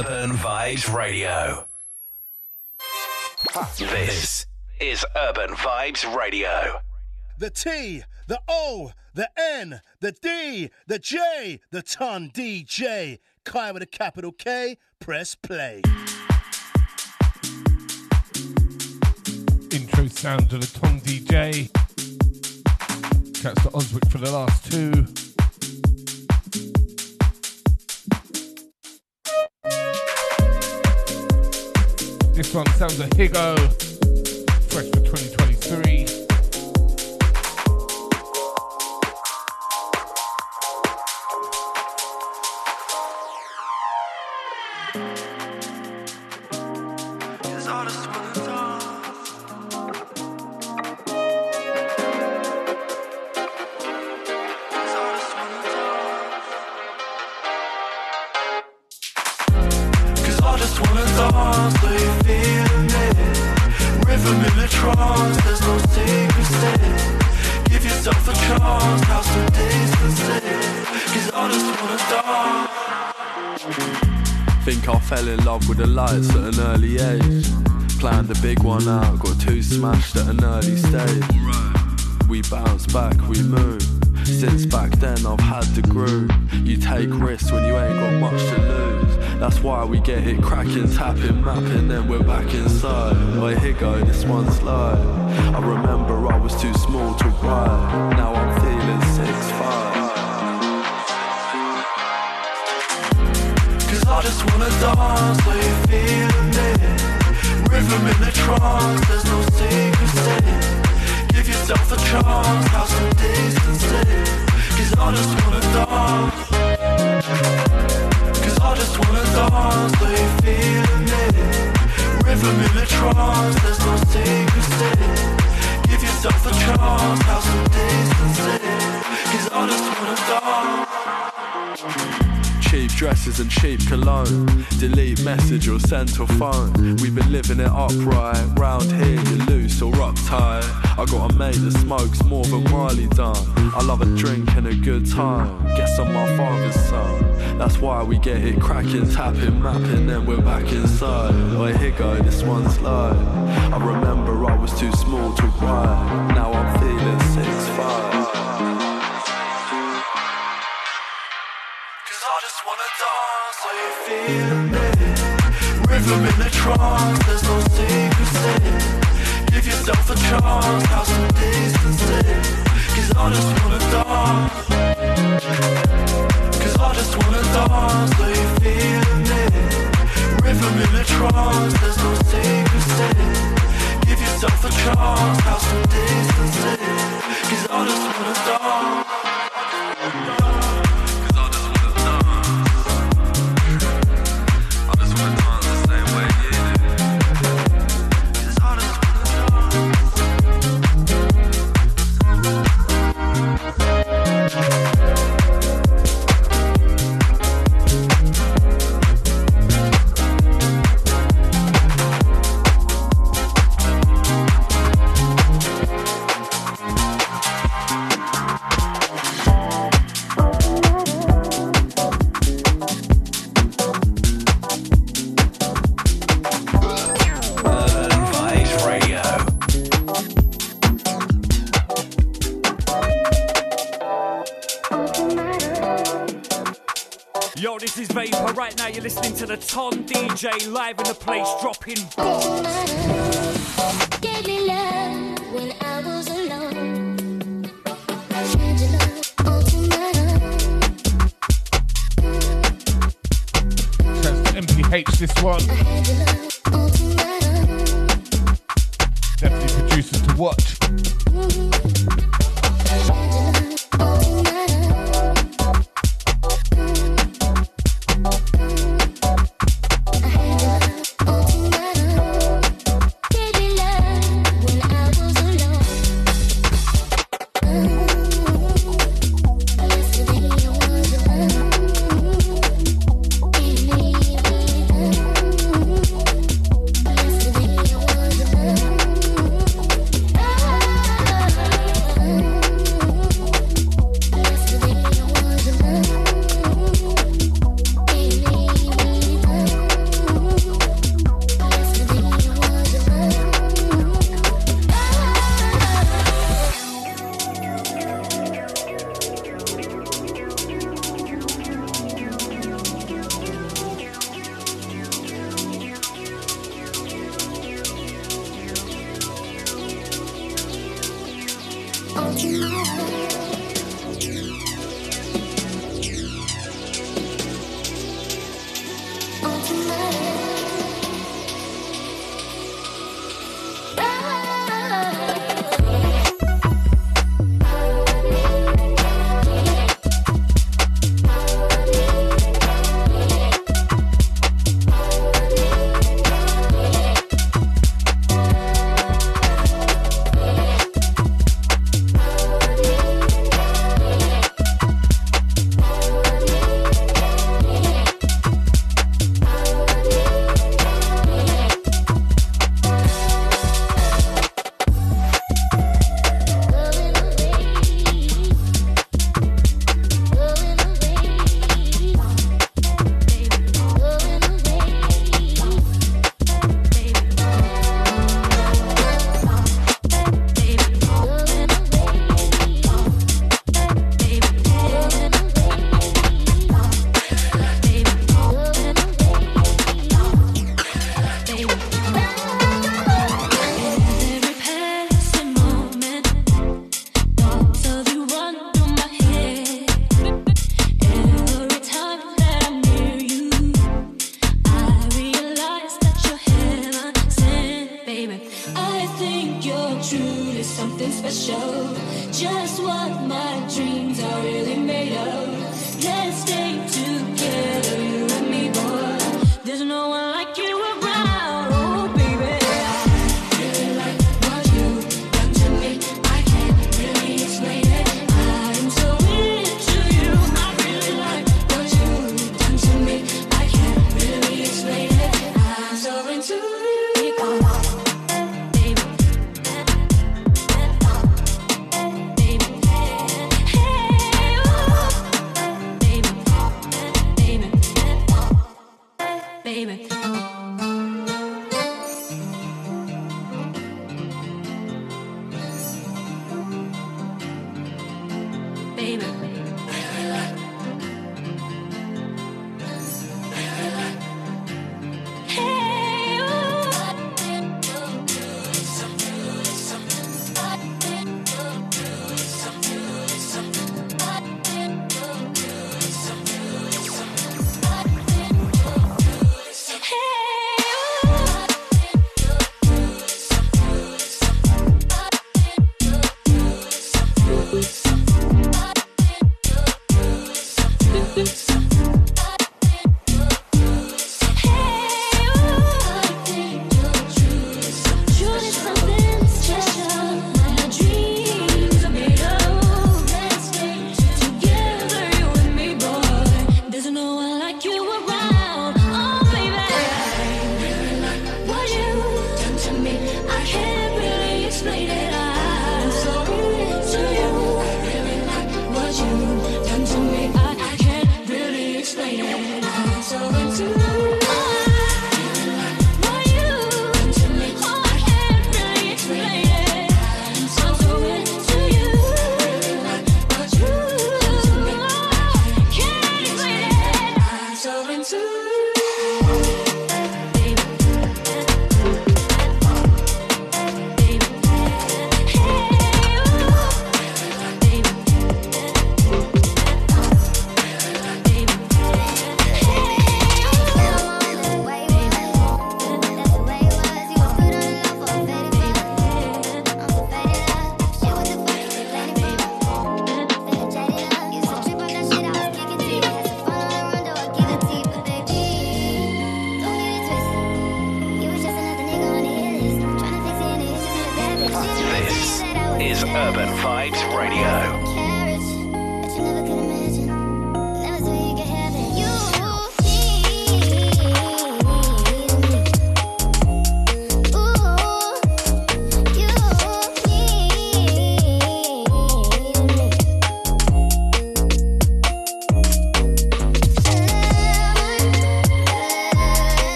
Urban Vibes Radio. This is Urban Vibes Radio. The T, the O, the N, the D, the J, the ton DJ. Kai with a capital K, press play. Intro sound to the ton DJ. Catch the Oswick for the last two. This one sounds a higo. Fresh for 20. the lights at an early age. Planned a big one out, got two smashed at an early stage. We bounce back, we move. Since back then, I've had the groove. You take risks when you ain't got much to lose. That's why we get it cracking, tapping, mapping, then we're back inside. Wait, here go, this one's live. I remember I was too small to ride. Now I'm feeling six five. I just wanna dance, are you feeling it? Rhythm in the trance, there's no secrets in Give yourself a chance, have some distance in Cause I just wanna dance. Cause I just wanna dance, are you feeling it? Rhythm in the trance, there's no secrets in Give yourself a chance, have some distance in Cause I just wanna dance cheap dresses and cheap cologne. Delete message or send to phone. We've been living it upright. Round here, you're loose or uptight. I got a mate that smokes more than Wiley done. I love a drink and a good time. Guess I'm my father's son. That's why we get it cracking, tapping, mapping, then we're back inside. Oh, here go, this one's live. I remember I was too small to ride. Now I'm feeling six five. them in the trance, there's no secrecy. Give yourself a chance, have some distancing Cause I just wanna dance. Cause I just wanna dance, are you feeling it? Rhythm in a trance, there's no secrecy. Give yourself a chance, have some distancing Cause I just wanna dance. fucking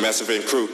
Massive crew.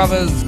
Brothers.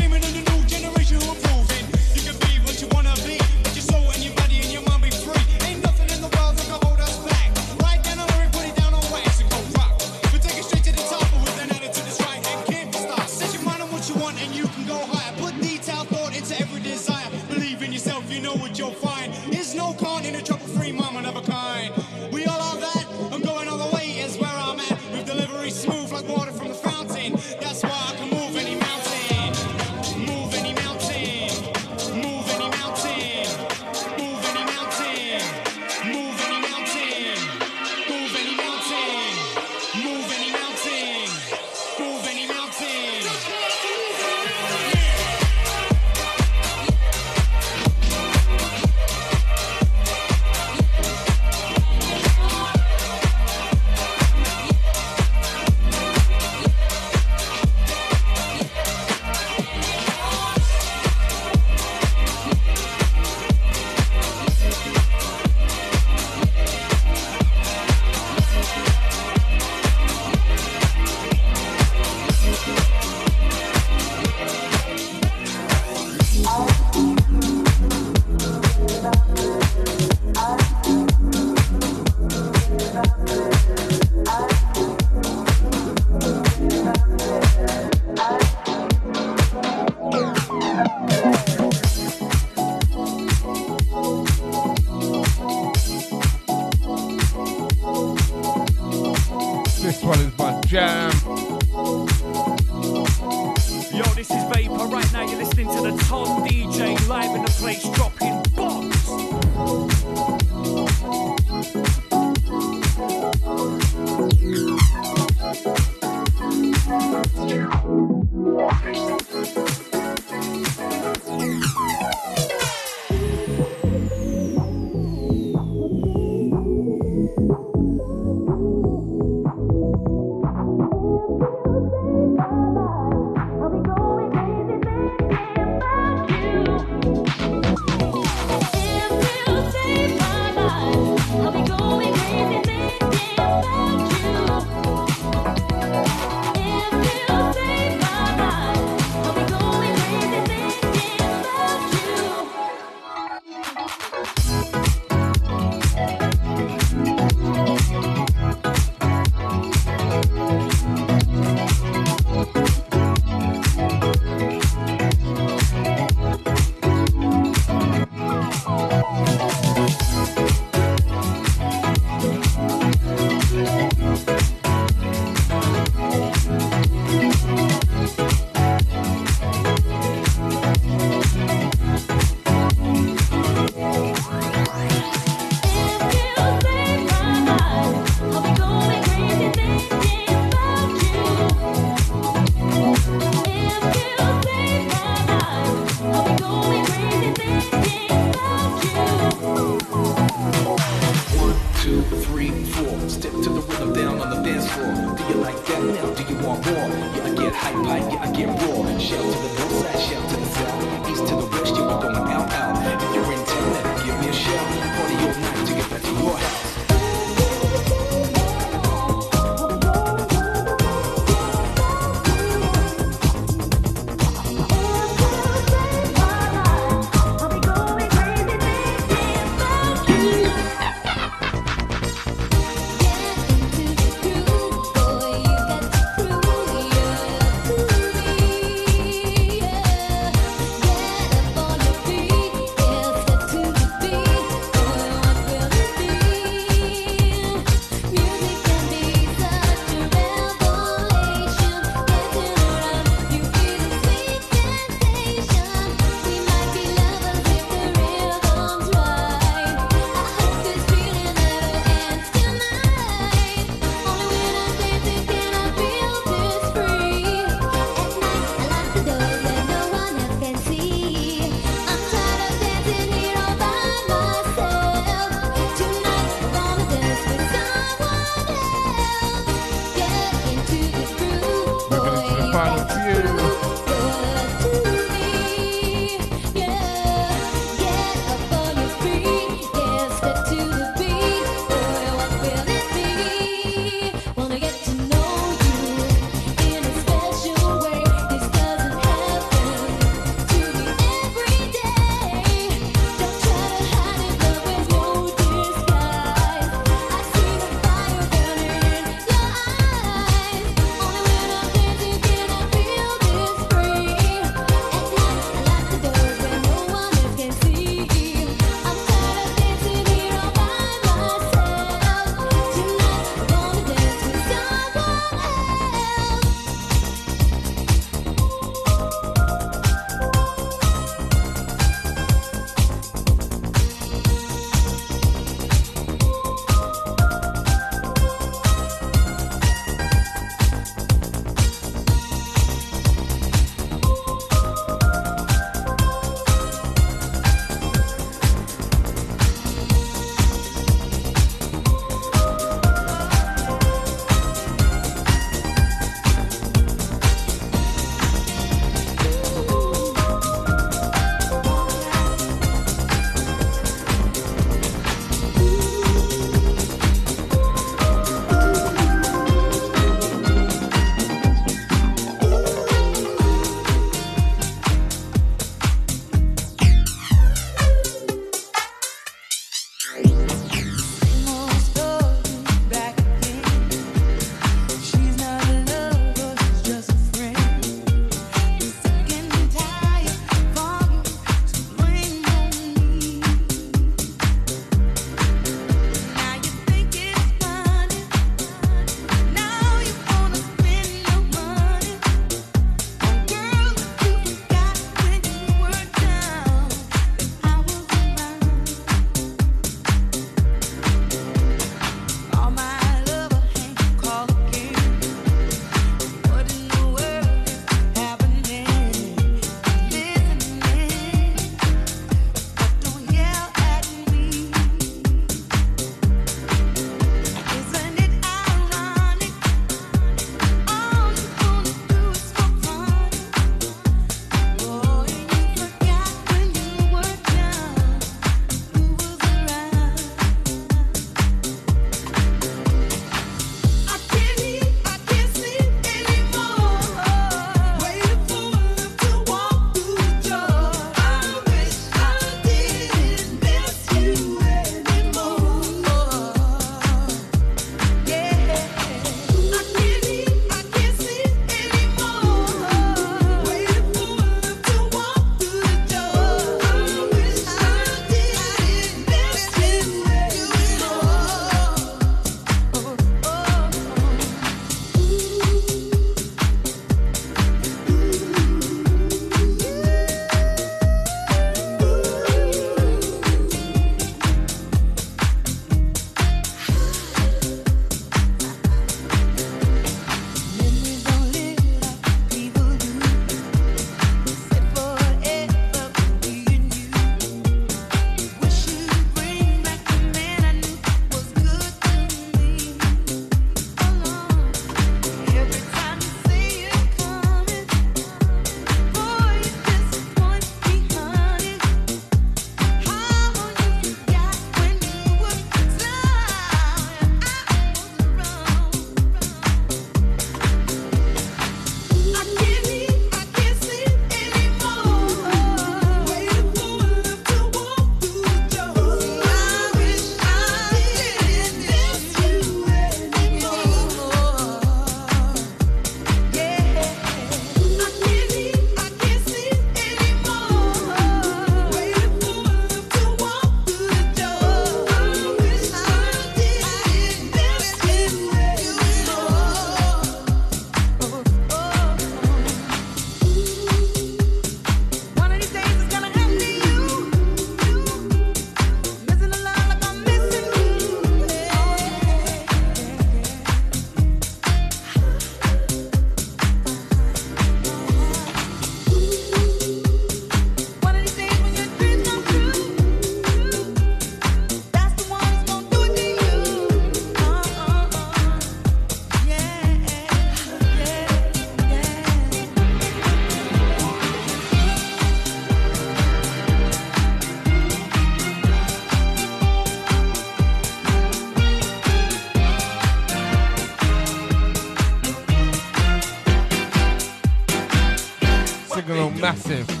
Massive.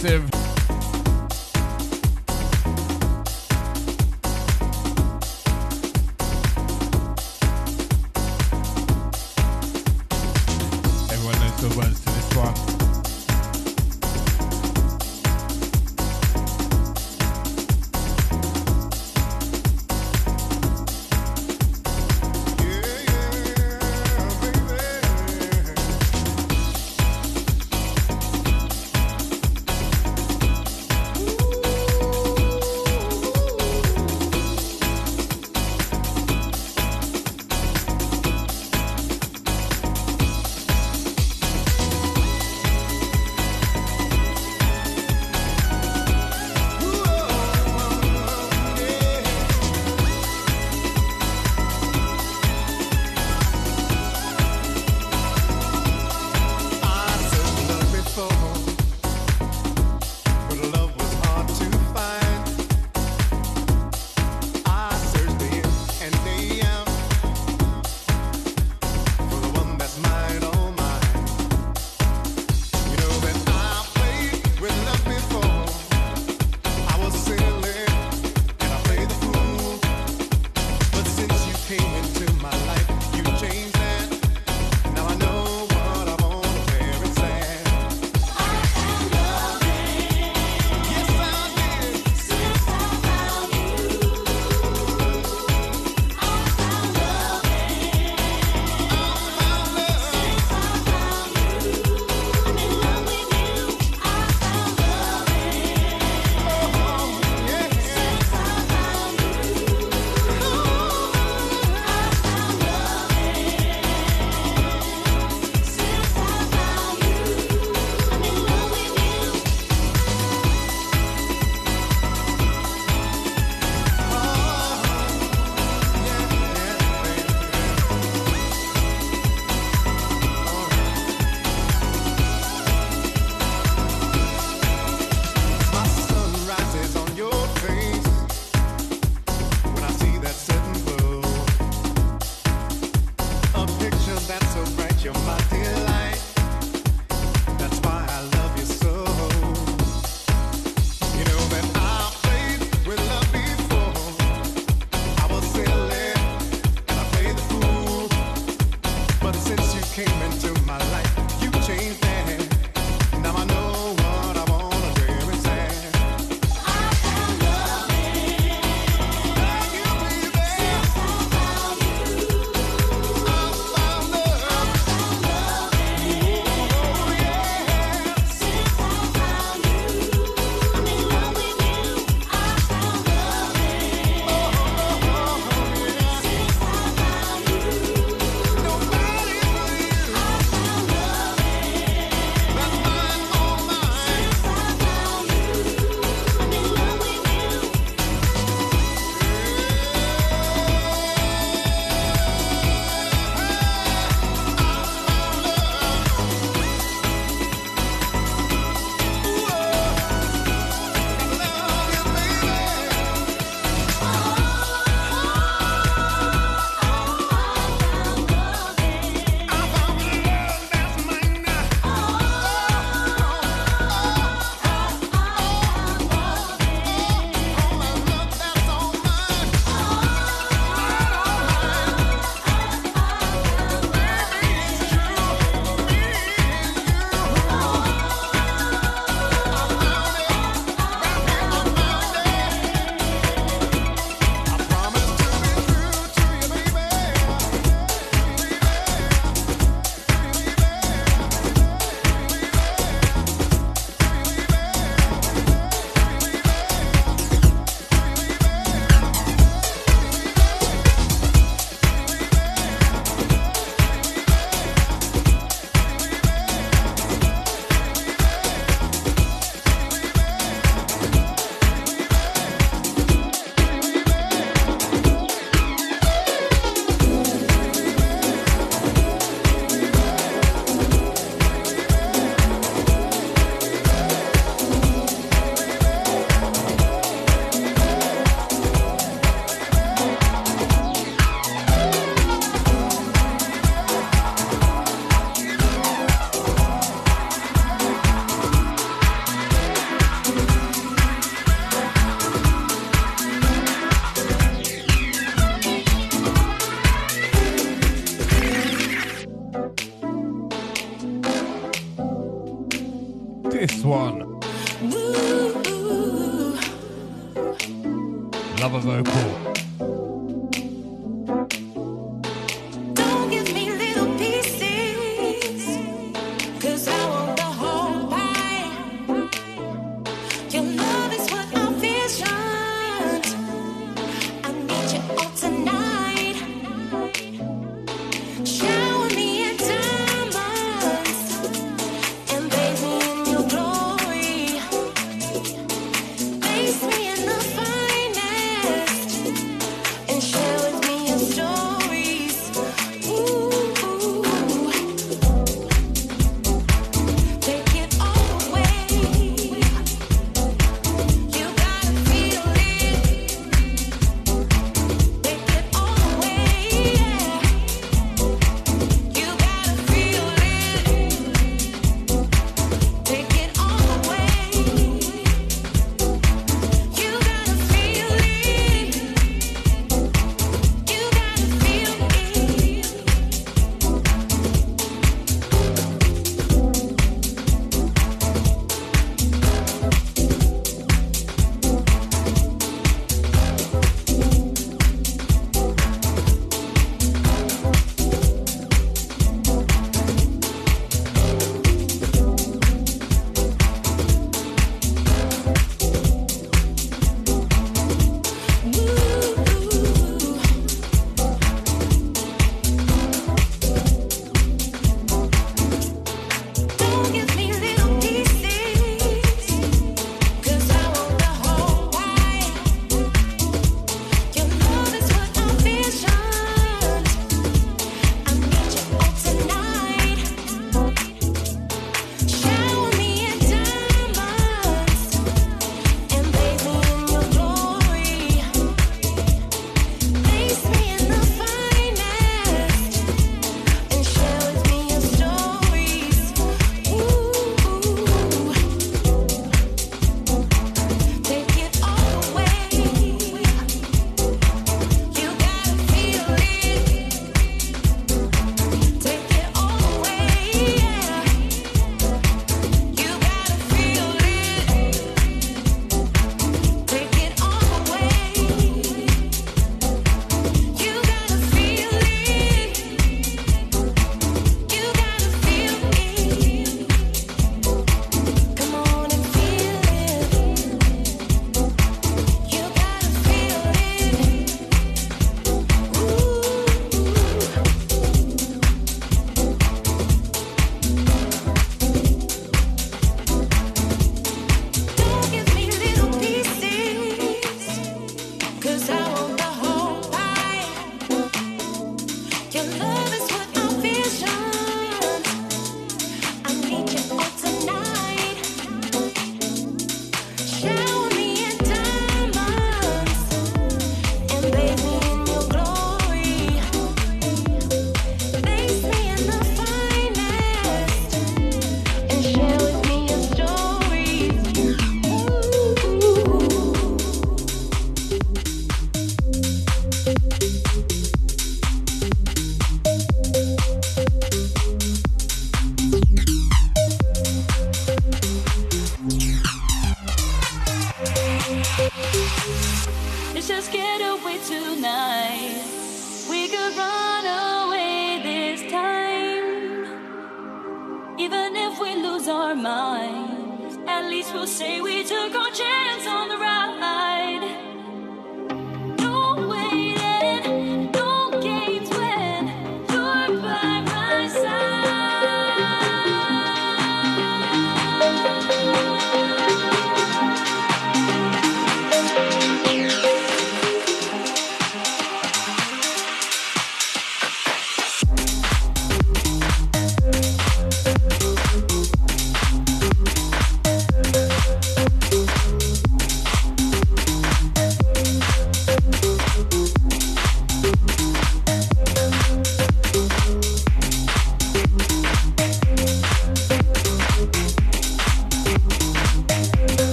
Signal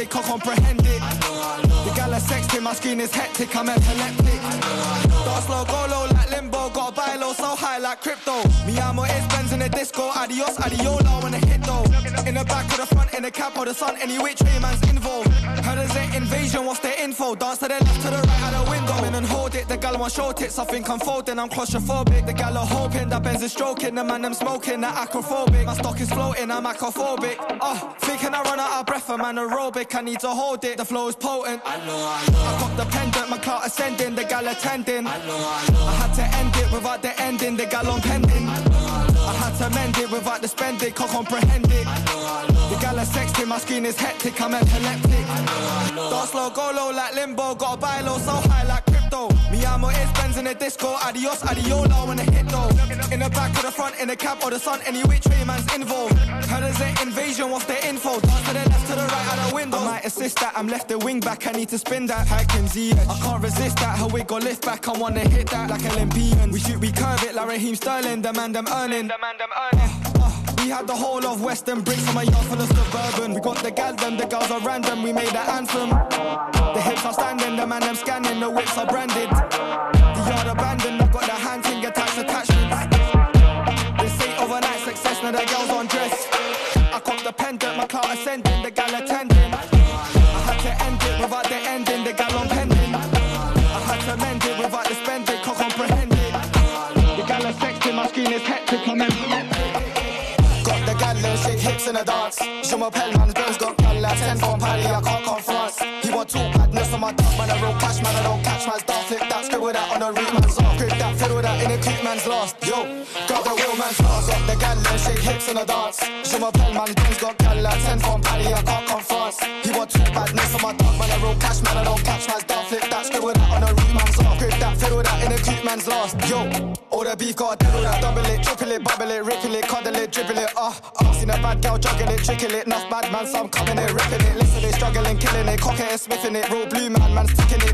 without the spending, can't comprehend it. The gal are sexting, my screen is hectic, I'm epileptic. Dance low, go low like limbo, got a buy low, so high like crypto. I'm it's Benz in the disco, adios, adiola when I hit though. In the back or the front, in the cap or the sun, any which way man's involved. Heard there's an invasion, what's the info? Dance to the left, to the right, out the window. In and hold it, the gal want show tits, I think I'm folding, I'm claustrophobic. The gal are hoping that Benz is stroking, the man I'm smoking, that acrophobic. My stock is floating, I'm acrophobic. Oh, thinking I run out of breath, I'm anaerobic, I need to hold it, the flow is potent. I know, I know. I got the pendant, my clout ascending, the gal attending. I know, I know. I had to end it without the ending, the gal on pending. I know I I had to mend it without the spending, can't comprehend it. I know I The gal sexting, my screen is hectic, I'm epileptic. Dance slow, go low like limbo, got a buy low, so high like. I'm on Benz in the disco, adios, adiola when I hit though. In the back or the front, in the cap or the sun, any which way man's involved. How does it invasion, what's the info? Dance to the left, to the right, out the window. I might assist that, I'm left the wing back, I need to spin that. Hakim Z, I can't resist that, her wig got lift back, I wanna hit that like Olympian. We shoot, we curve it like Raheem Sterling, the man them earning. The man them earning. We had the whole of Western bricks on my yard full of suburban. We got the gal them, the girls are random. We made the anthem. The hips are standing, the man them scanning, the whips are branded. The yard abandoned, I got the hand thing attached attachments. This ain't overnight success, now the girls on dress. I caught the pendant, my car ascending, gal and a dance. Je m'appelle man, Benz got gal at 10 from Paris, I can't come France. He want two badness on my top, man, I roll cash, man, I don't catch man's dance. Flip that, scribble that on the root man's off. Grip that, fiddle that in a creep man's lost. Yo, all the beef got a devil that double it, triple it, bubble it, ripple it, cuddle it, dribble it, ah, uh, uh. Seen a bad girl juggling it, tricking it, enough bad man, some coming it, ripping it, listen it, struggling, killing it, cocking it, smithing it, roll blue man, man sticking ticking it,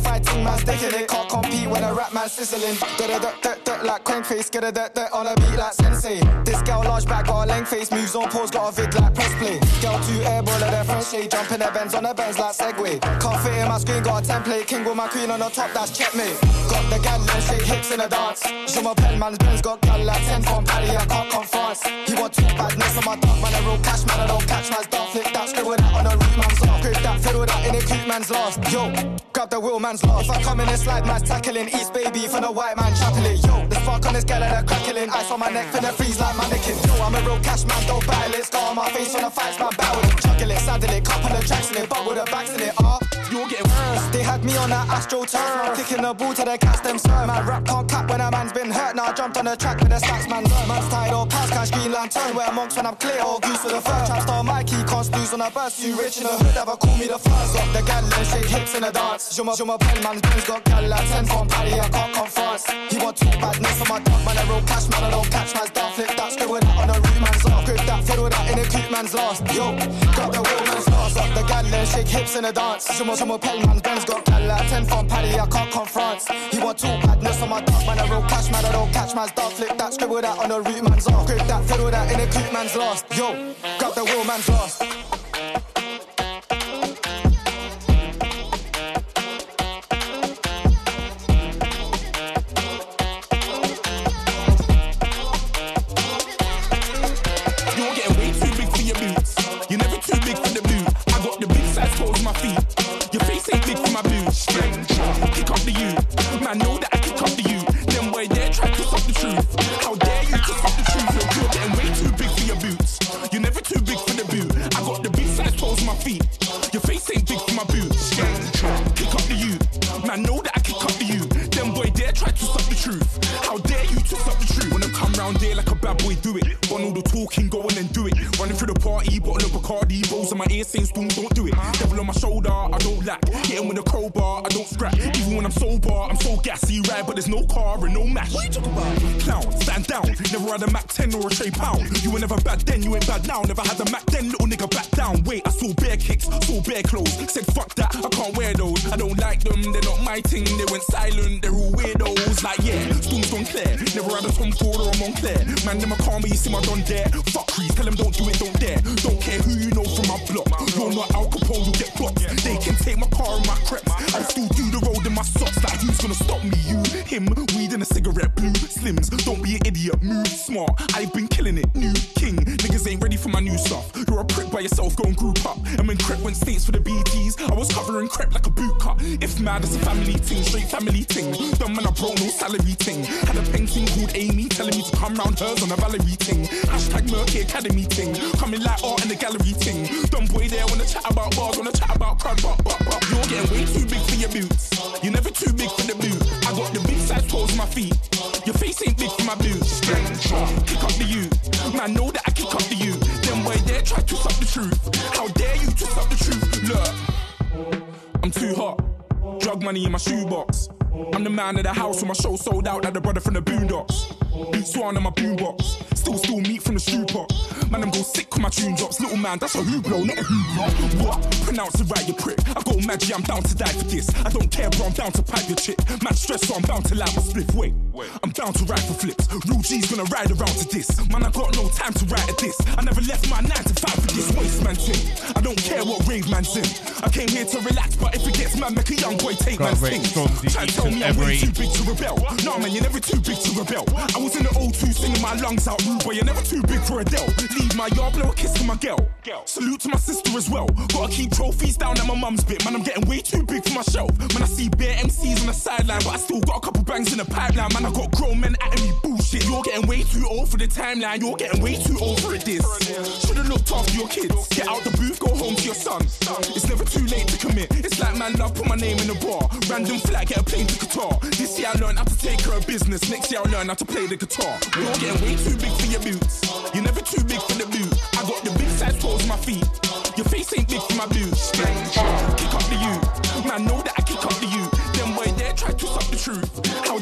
verified ting man sticking it, can't compete when a rap man sizzling. Dirt dirt dirt dirt like crank face, get a dirt dirt on a beat like sensei. This girl large back got a length face, moves on pause, got a vid like press play. Girl two airball at their French shade, jumping their bends on the bends like Segway. Can't fit in my screen, got a template, king with my queen on the top, that's checkmate. Got the gal and shake hips in a dance. Je m'appelle man's Benz got gal like 10 from Paris, I can't come France. He want two badness on my dog, man, I roll cash, man, I don't catch man's a creep man's lost. Yo, grab the wheel man's lost. If I come in and slide, man's tackling. East baby for the white man chocolate. Yo, the spark on this gal that crackling. Ice on my neck, finna freeze like mannequin. Yo, I'm a real cash man, don't battle it. Scar on my face when the fights, man, battle it. Juggle it, saddle it, on the tracks in it, bubble the backs in it. Worse. They had me on that astro turf, kicking the ball to the cats them sir. Man, rap can't cap when a man's been hurt. Now I jumped on the track with the stats, man. Man's tied or pass, cash green lantern. Where monks when I'm clear, or goose for the first. Trap star Mikey, can't snooze on a bus. You rich in the hood, ever call me the first. Got the gal and shake hips in the dance. Je m'appelle man's Benz got gal like 10 from Paris, I can't France. He want two badness on my dog, man. I roll cash, man. I don't catch man's dog. Flip that, scribble that, fiddle that in a creep man's lost. Yo, got the real man's lost. Got the gal and shake hips in the dance. Je m'appelle man's Benz got gal like 10 from Paris, I can't come France. He want two badness on my dog, man. I roll cash, man. I don't catch man's dog. Flip that, scribble that on the root man's off. Grip that, fiddle that in a creep man's lost. Yo, got the real man's lost. Scrap. Even when I'm sober, I'm so gassy, right? But there's no car and no match. What you talking about? Clown, stand down. Never had a Mac 10 or a Trey Pound. You were never bad then, you ain't bad now. Never had a Mac then, little nigga back down. Wait, I saw bare kicks, saw bare clothes. Said fuck that, I can't wear those. I don't like them, they're not my thing. They went silent, they're all weirdos. Like yeah, storms gone clear. Never had a Tom Ford or a Moncler. Man, them a call me, you see my done there. Fuck crease, tell them don't do it, don't dare. Don't care who you know from my block. You're not Al Capone, you get blocked. They can take my car and my creps. I still him, weed and a cigarette, blue slims. Don't be an idiot, move smart. I've been killing it, new king. Niggas ain't ready for my new stuff. You're a prick by yourself, go and group up. And when Krept went states for the BETs, I was covering Krept like a boot cut. If mad, it's a family thing, straight family thing. Dumb man, I bro, no salary thing. Had a painting called Amy telling me to come round hers on a Valerie thing. Hashtag Merky Academy thing. Coming like art in the gallery thing. Dumb boy there wanna chat about bars, wanna chat about crud, but, but, but. You're getting way too big for your boots. Try to suck the truth. How dare you to suck the truth? Look, I'm too hot. Drug money in my shoebox. I'm the man of the house when my show sold out like the brother from the Boondocks. Beat Swan in my boombox. Still, still meat from the stew pot. Man, I'm go sick with my tune drops. Little man, that's a hooplo, not a hoopla. What? Pronounce it right, you prick. I go magic, I'm down to die for this. I don't care, bro, I'm down to pipe your chick. Man, stress, so I'm bound to light my split. Wait, I'm down to ride for flips. Real G's gonna ride around to this. Man, I got no time to write at this. I never left my 9 to 5 for this waste man thing. I don't care what rave man's in. I came here to relax, but if it gets mad, make a young boy take man's Rick Try to tell me I'm way too big to rebel. Nah, man, you're never too big to rebel. I was in the O2 singing my lungs out rude, but you're never too big for Adele. Leave my yard, blow a kiss to my girl. Salute to my sister as well. Gotta keep trophies down at my mum's bit. Man, I'm getting way too big for my shelf. Man, I see bare MCs on the sideline, but I still got a couple bangs in the pipeline. Man, I got grown men at me bullshit. You're getting way too old for the timeline. You're getting way too old for this. Should've looked after your kids. Get out the booth, go home to your son. It's never too late to commit. It's like man, love, put my name in the bar. Random flat, get a plane to Qatar. This year I learned how to take care of business. Next year I learn how to play the guitar. You're getting way too big for your boots. You're never too big for the boot. I got the big size toes my feet. Your face ain't big for my boots. Kick up the you. Man, know that I kick up the you. Then boy there try to suck the truth. How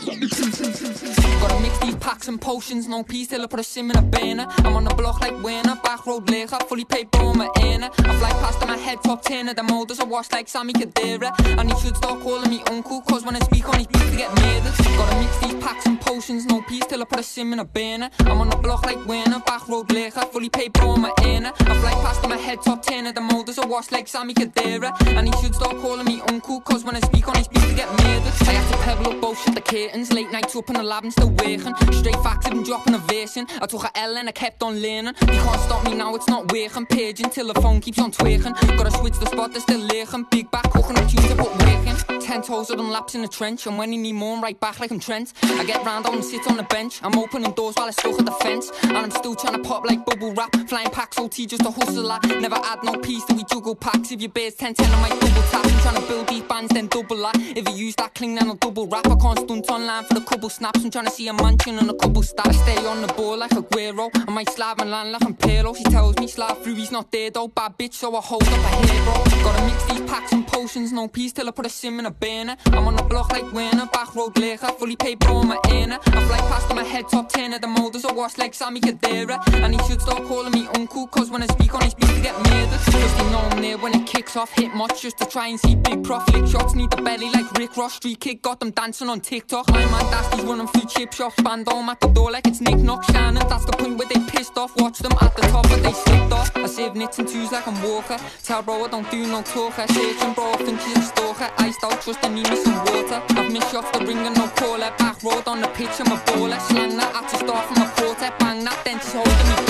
Gotta mix these packs and potions, no peace till I put a sim in a banner. I'm on the block like winner, back road liquor, fully paid bro, my inner. I fly past on my head top 10 of the molders, I wash like Sami Khedira. And he should start calling me uncle, cause when I speak on his beat, to get murdered. Gotta mix these packs and potions, no peace till I put a sim in a banner. I'm on the block like winner, back road liquor, fully paid bro, my inner. I fly past on my head top 10 of the motors, I wash like Sami Khedira. And he should start calling me uncle, cause when I speak on his beat, to get murdered. I had to pebble up bullshit the curtains, late nights up in the lab and still working. Straight facts, I've been dropping a verse in. I took a L and I kept on learning. You can't stop me now, it's not working. Paging till the phone keeps on twerking. Gotta switch the spot, they're still lurking. Big back, cooking up tunes, I put working. Ten toes, I done laps in the trench. And when you need more, I'm right back like I'm Trent. I get round on and sit on the bench. I'm opening doors while I stuck at the fence. And I'm still trying to pop like bubble wrap. Flying packs, OT just a hustler. Never add no piece till we juggle packs. If your bear's 10 10, I might double tap. I'm trying to build these bands, then double that. If you use that cling, then I'll double rap. I can't stunt online for the couple snaps. I'm trying to see a mansion and a couple stats. Stay on the ball like a Guero. I might slab and land like I'm Pirlo. She tells me slab through, he's not there though. Bad bitch, so I hold up a hero. Gotta mix these packs and potions, no peace till I put a sim in a banner. I'm on the block like winner, back road liquor, fully paid bro, my inner. I fly past on my head top 10 of the motors, I wash like Sami Khedira. And he should start calling me uncle, cause when I speak on his beat, to get murdered. Just they know I'm there when it kicks off, hit much just to try and see big profit. Shots, need the belly like Rick Ross, street kick, got them dancing on TikTok. My man Dasty's running through chip shops, band on at the door like it's Nick Knock Shannon. That's the point where they pissed off, watch them at the top, but they slipped off. I save knits and twos like I'm Walker. Tell bro I don't do no talker. Searching bro, I think she's a stalker. Iced out, trust I need me some water. I've missed off the ring and no caller. Back road on the pitch, I'm a baller. Slang that at the start from a quarter. Bang that, then she's holding me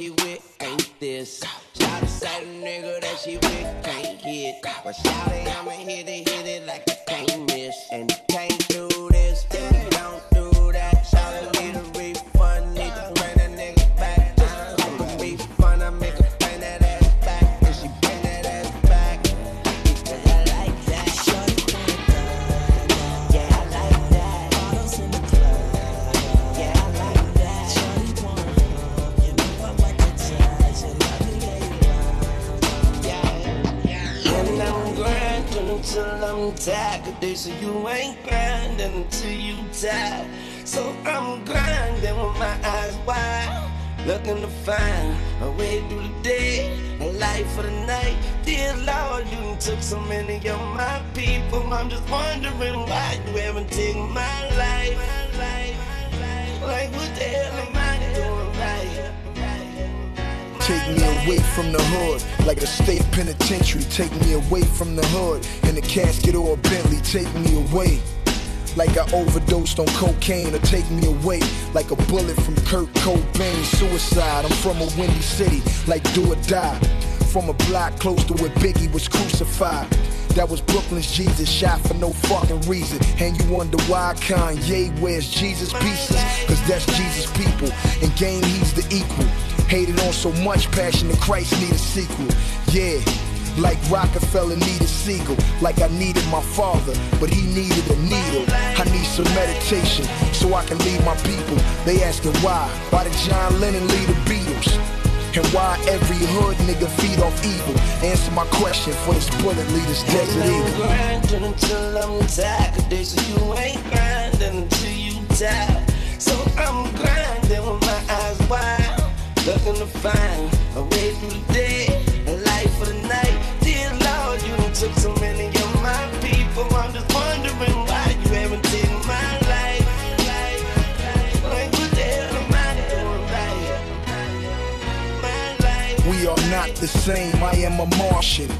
she with ain't this. Shout say the nigga that she with can't hit. But shout so many of my people. I'm just wondering why you haven't taken my life. Like, what the hell? Take me away from the hood, like a state penitentiary. Take me away from the hood, in a casket or a Bentley. Take me away. Like I overdosed on cocaine, or take me away like a bullet from Kurt Cobain. Suicide, I'm from a windy city, like do or die. From a block close to where Biggie was crucified. That was Brooklyn's Jesus, shot for no fucking reason. And you wonder why Kanye wears Jesus pieces? Cause that's Jesus' people. In game, he's the equal. Hated on so much, Passion of Christ need a sequel. Yeah. Like Roc-A-Fella needed Sigel, like I needed my father, but he needed a needle. I need some meditation so I can lead my people. They asking why? Why did John Lennon lead the Beatles? And why every hood nigga feed off evil? Answer my question for this bullet leader's desert eagle. grinding until I'm tired. Cause they say you ain't grinding until you tired. So I'm grinding with my eyes wide. Looking to find a way through the day, a life for the night. Dear Lord, you done took so many the same, I am a Martian.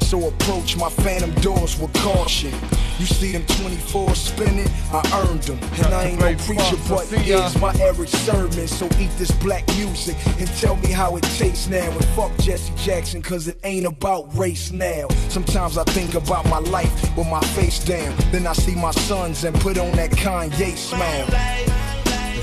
So approach my phantom doors with caution. You see them 24 spinning, I earned them. And I ain't no preacher, but here's my Erick Sermon. So eat this black music and tell me how it tastes now. And fuck Jesse Jackson, cause it ain't about race now. Sometimes I think about my life with my face down. Then I see my sons and put on that Kanye smile.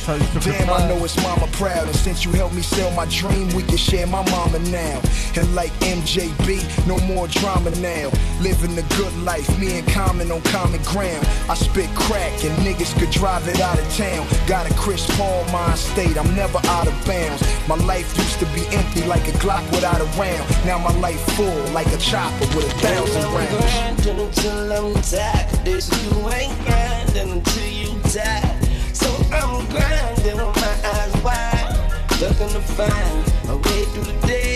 Damn, I know it's mama proud. And since you helped me sell my dream, we can share my mama now. And like MJB, no more drama now. Living the good life, me and Common on common ground. I spit crack and niggas could drive it out of town. Got a Chris Paul mind state, I'm never out of bounds. My life used to be empty like a Glock without a round. Now my life full like a chopper with a thousand I'm rounds. grinding until I'm tired. This you ain't grinding until you tired. So I'm grinding with my eyes wide, looking to find a way through the day.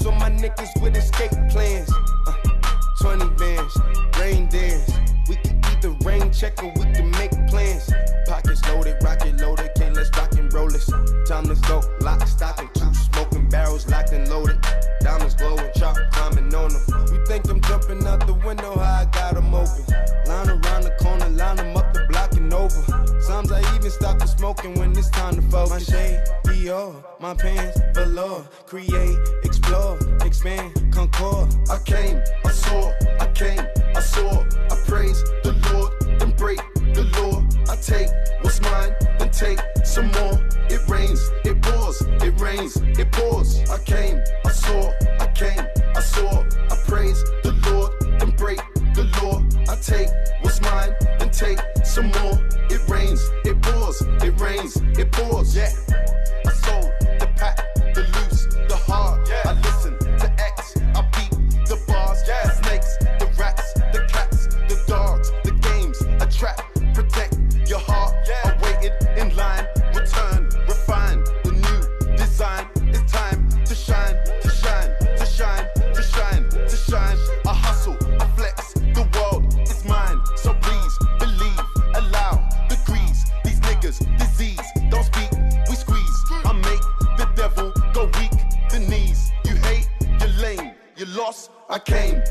So on my niggas with escape plans. Uh, 20 bands, rain dance. We can either rain check or we can make plans. Pockets loaded, rocket loaded, can't let's rock and roll this. Time to go, lock, stock, and two smoking barrels locked and loaded. Diamonds glowing, chop climbing on them. We think I'm jumping out the window high. And when it's time to focus. My shade, all my pants, below. Create, explore, expand, concord. I came, I saw, I came, I saw. I praise the Lord, and break the law. I take what's mine, then take some more. It rains, it pours, it rains, it pours. I came, I saw, I came, I saw. I praise the Lord, and break the law. I take what's mine, then take some more. It rains, it pours, it rains, it pours. Yeah. I came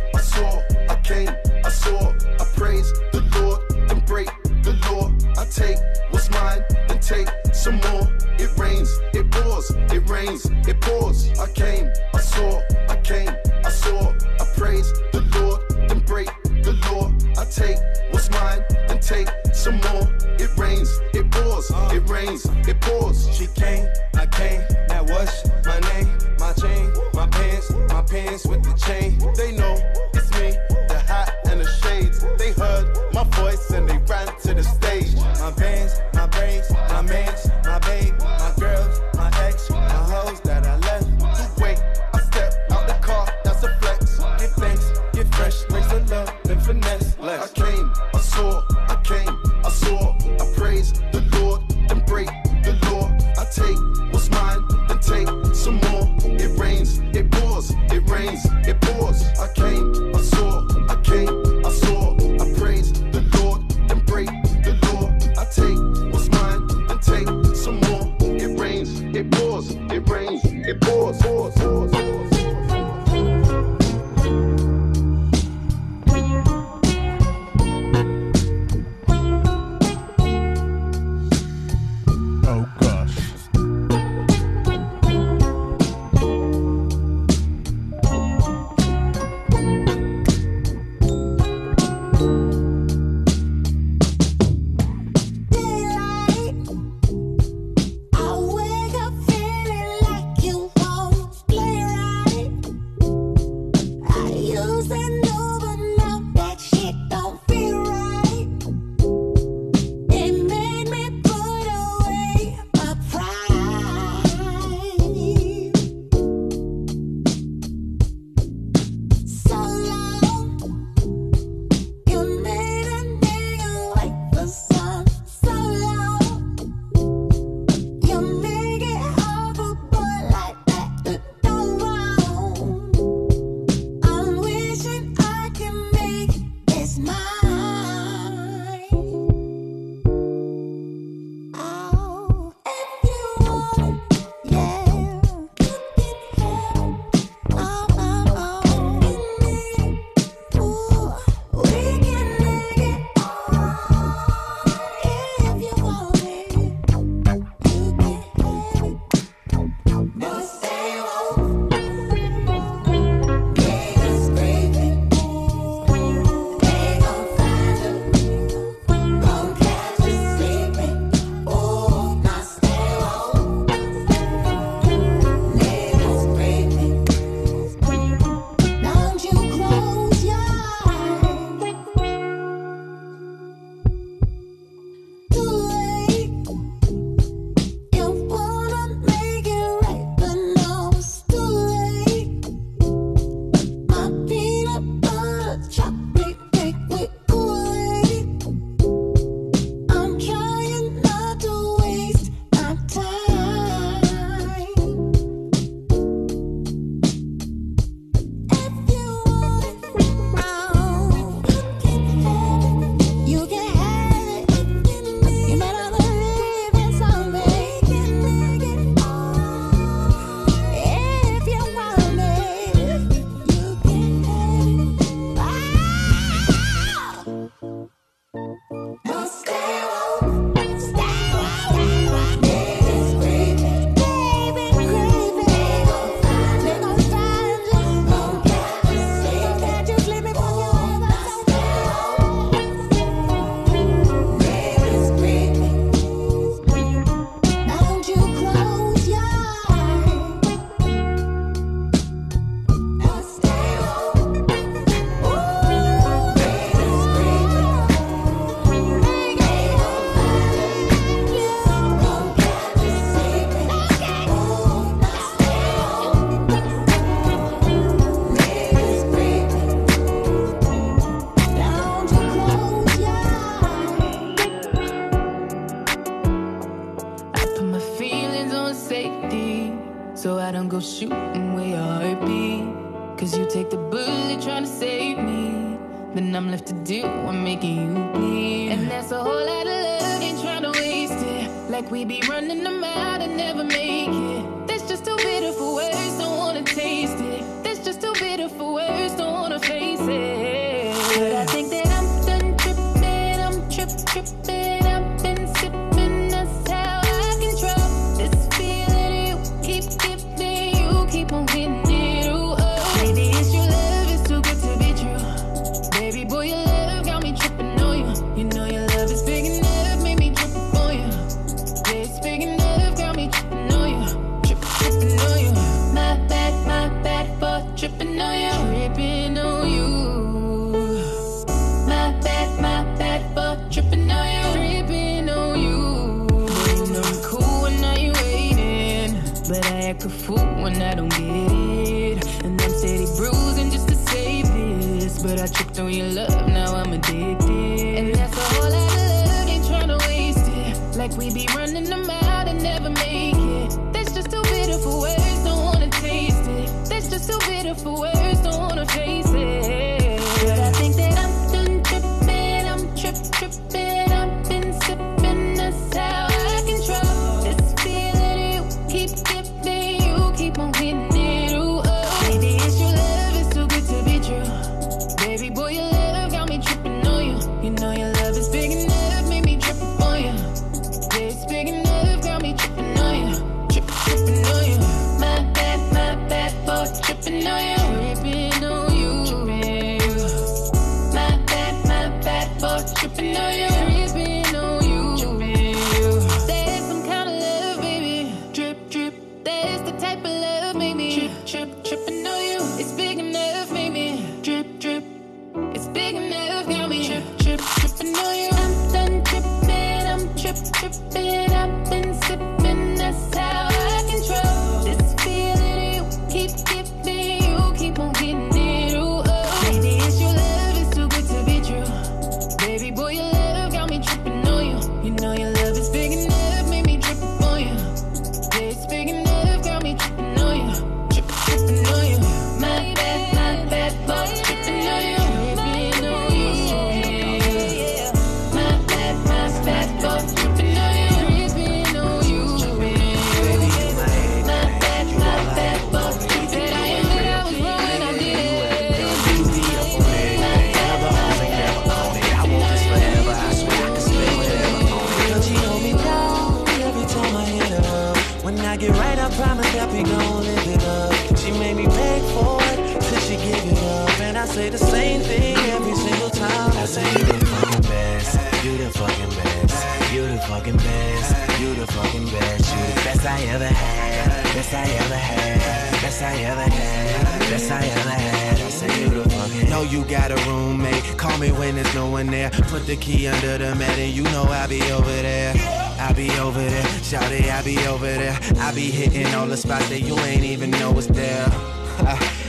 best I ever had, best I ever had, best I ever had. I say you the fucking. Know you got a roommate. Call me when there's no one there. Put the key under the mat and you know I'll be over there. I be over there, shout it, I be over there. I be hitting all the spots that you ain't even know was there. Ah.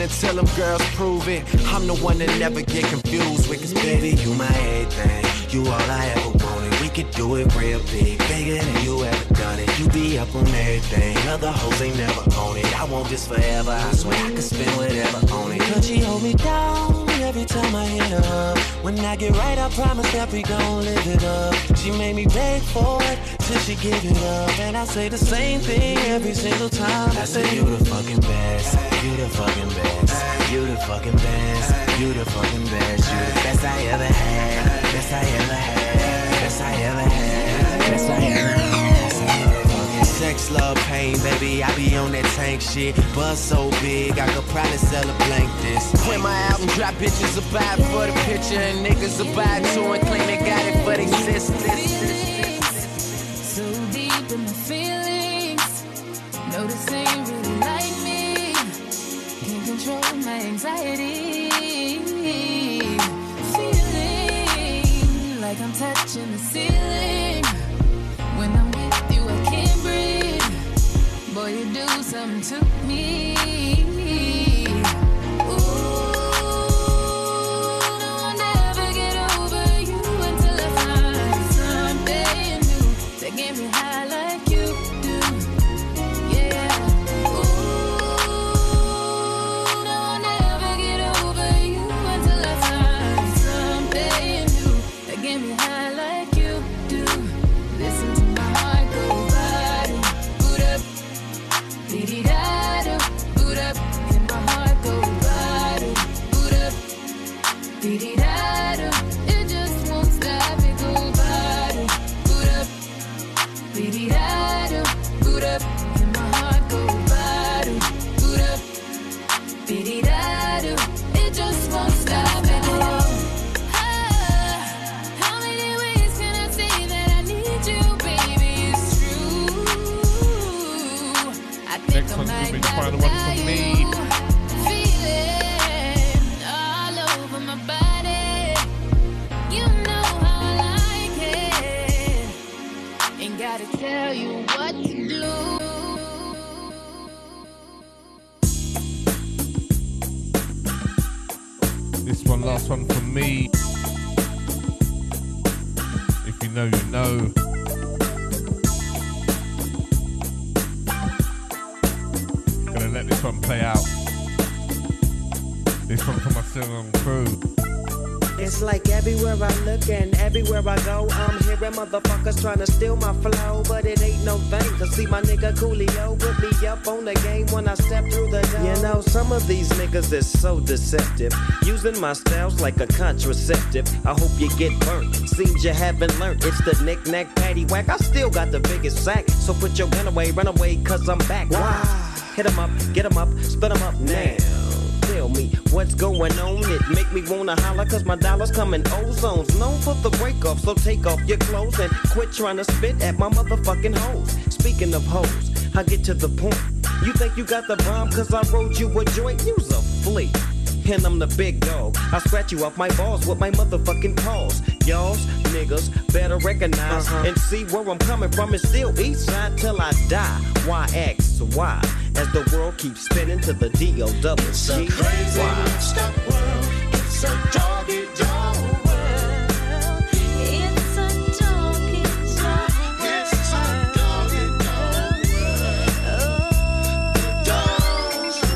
And until them girls prove it, I'm the one that never get confused with. Cause baby, you my everything. You all I ever wanted. We could do it real big, bigger than you ever done it. You be up on everything. Other hoes ain't never on it. I want this forever. I swear I could spend whatever on it. But she hold me down every time I hit her up. When I get right, I promise that we gon' live it up. She made me beg for it till she give it up. And I say the same thing every single time. I say you the fucking best, you the fucking best, you the fucking best, you the fucking best, you the best I ever had, best I ever had, best I ever had, best I ever had. Sex, love, pain, baby, I be on that tank shit. Buzz so big, I could probably sell a blank this. When my album drop, bitches will buy it for the picture, and niggas will buy it too and claim they got it for their sisters. So deep in my feelings. No, this ain't really like me. Can't control my anxiety. Feeling like I'm touching the ceiling. You do something to me. Know, you know. Gonna let this one play out. This one for my sing crew. It's like everywhere I look and everywhere I go, I'm hearing motherfuckers trying to steal my flow, but it ain't no thing. Cause see my nigga Coolio put me up on the game when I step through the door. You know, some of these niggas is so deceptive, using my styles like a contraceptive. I hope you get burnt. Seems you haven't learned. It's the knick-knack patty whack. I still got the biggest sack. So put your gun away, run away, cause I'm back. Why? Hit 'em up, get 'em up, split 'em up now. Me what's going on. It make me wanna holler cause my dollars come in ozones. Known for the break off, so take off your clothes and quit trying to spit at my motherfucking hoes. Speaking of hoes, I get to the point. You think you got the bomb cause I rode you a joint? You's a flea. And I'm the big dog. I scratch you off my balls with my motherfucking paws. Y'all's niggas better recognize uh-huh. and see where I'm coming from. and still east side till I die. Why X Y? As the world keeps spinning to the D O double G. It's a crazy stop world. It's a doggy dog world. It's a doggy dog world. It's a doggy dog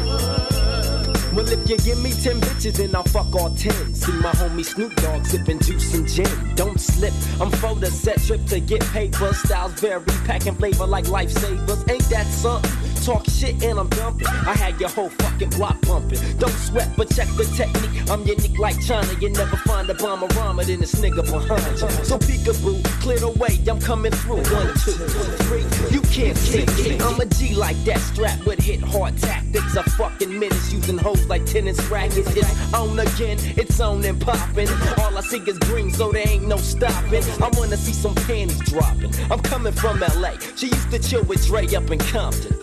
world. Well, if you give me 10 bitches, then I'll fuck all 10. See my homie Snoop Dogg sipping juice and gin. Don't slip, I'm for the set trip to get paper. Styles vary, packing flavor like lifesavers. Ain't that something? Talk shit and I'm dumping. I had your whole fucking block pumping. Don't sweat, but check the technique. I'm unique like China. You never find a bomber rhymer than this nigga behind you. So peekaboo, clear the way. I'm coming through. One, two, three. You can't kick it. I'm a G like that, strapped with hit hard tactics. A fucking menace using hoes like tennis rackets. It's on again, it's on and popping. All I see is green, so there ain't no stopping. I wanna see some panties dropping. I'm coming from LA. She used to chill with Dre up in Compton.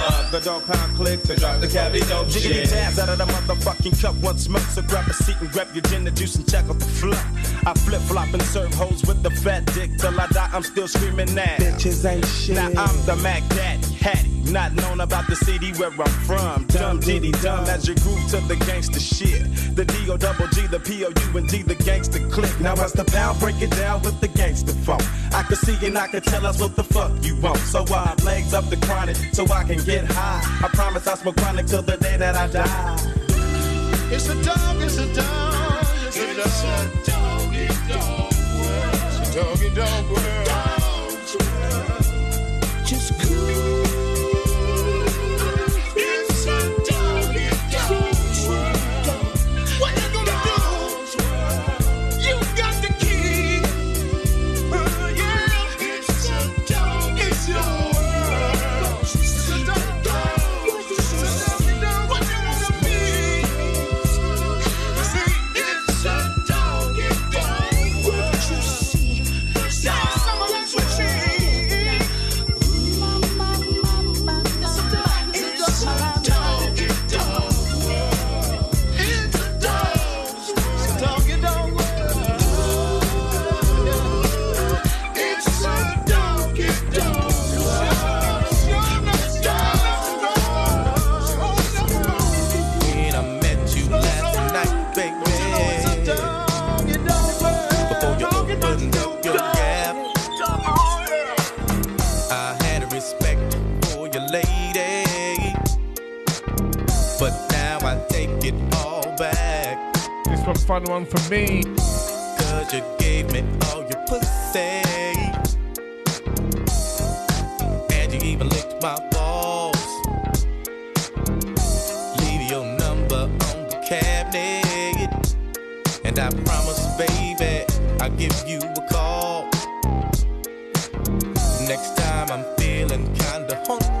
The dog pound click to drop the cabbie dope Jiggity tabs out of the motherfucking cup once more. So grab a seat and grab your gin and juice and check out the flop. I flip flop and serve hoes with the fat dick till I die. I'm still screaming now. Bitches ain't shit. Now I'm the Mac Daddy, Hattie. Not known about the city where I'm from. Dumb diddy dumb as your group to the gangster shit. The D O double G, the P O U and D, the gangster click. Now as the pound break it down with the gangster funk. I can see and I can tell us what the fuck you want. So I legs up the chronic so I can get high. I promise I smoke chronic till the day that I die. It's a dog, it's a dog, it's a dog. It's a doggy dog world. It's a doggy dog world. Dog's world. Just cool. Final one from me. Cause you gave me all your pussy. And you even licked my balls. Leave your number on the cabinet. And I promise, baby, I'll give you a call. Next time I'm feeling kinda horny.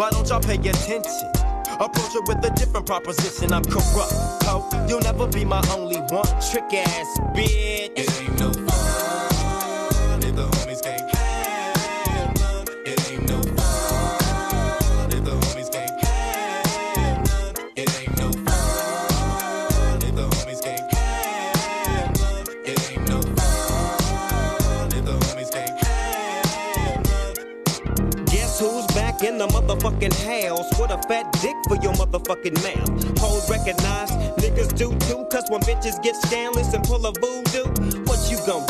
Why don't y'all pay attention? Approach it with a different proposition. I'm corrupt, ho. You'll never be my only one. Trick ass bitch. It ain't no the motherfucking house with a fat dick for your motherfucking mouth? Hoes recognize niggas do too, cause when bitches get scandalous and pull a voodoo, what you gon'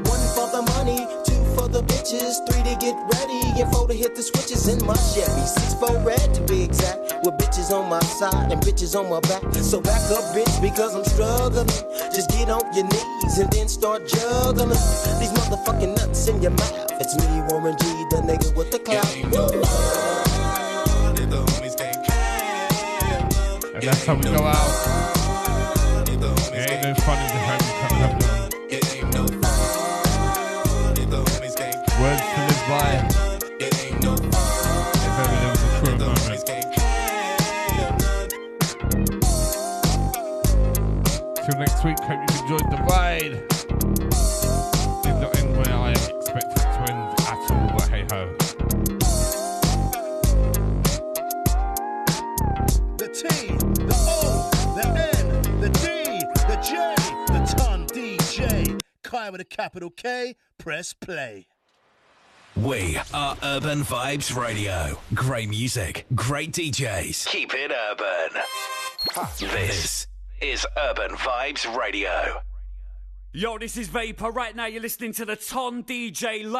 The bitches, three to get ready, and four to hit the switches in my Chevy. Six for red to be exact, with bitches on my side and bitches on my back. So back up, bitch, because I'm struggling. Just get on your knees and then start juggling these motherfucking nuts in your mouth. It's me, Warren G, the nigga with the clout. And that's how we go out. DJ. With a capital K, press play. We are Urban Vibes Radio. Great music, great DJs. Keep it urban. This is Urban Vibes Radio. Yo, this is Vapor. Right now, you're listening to the Ton DJ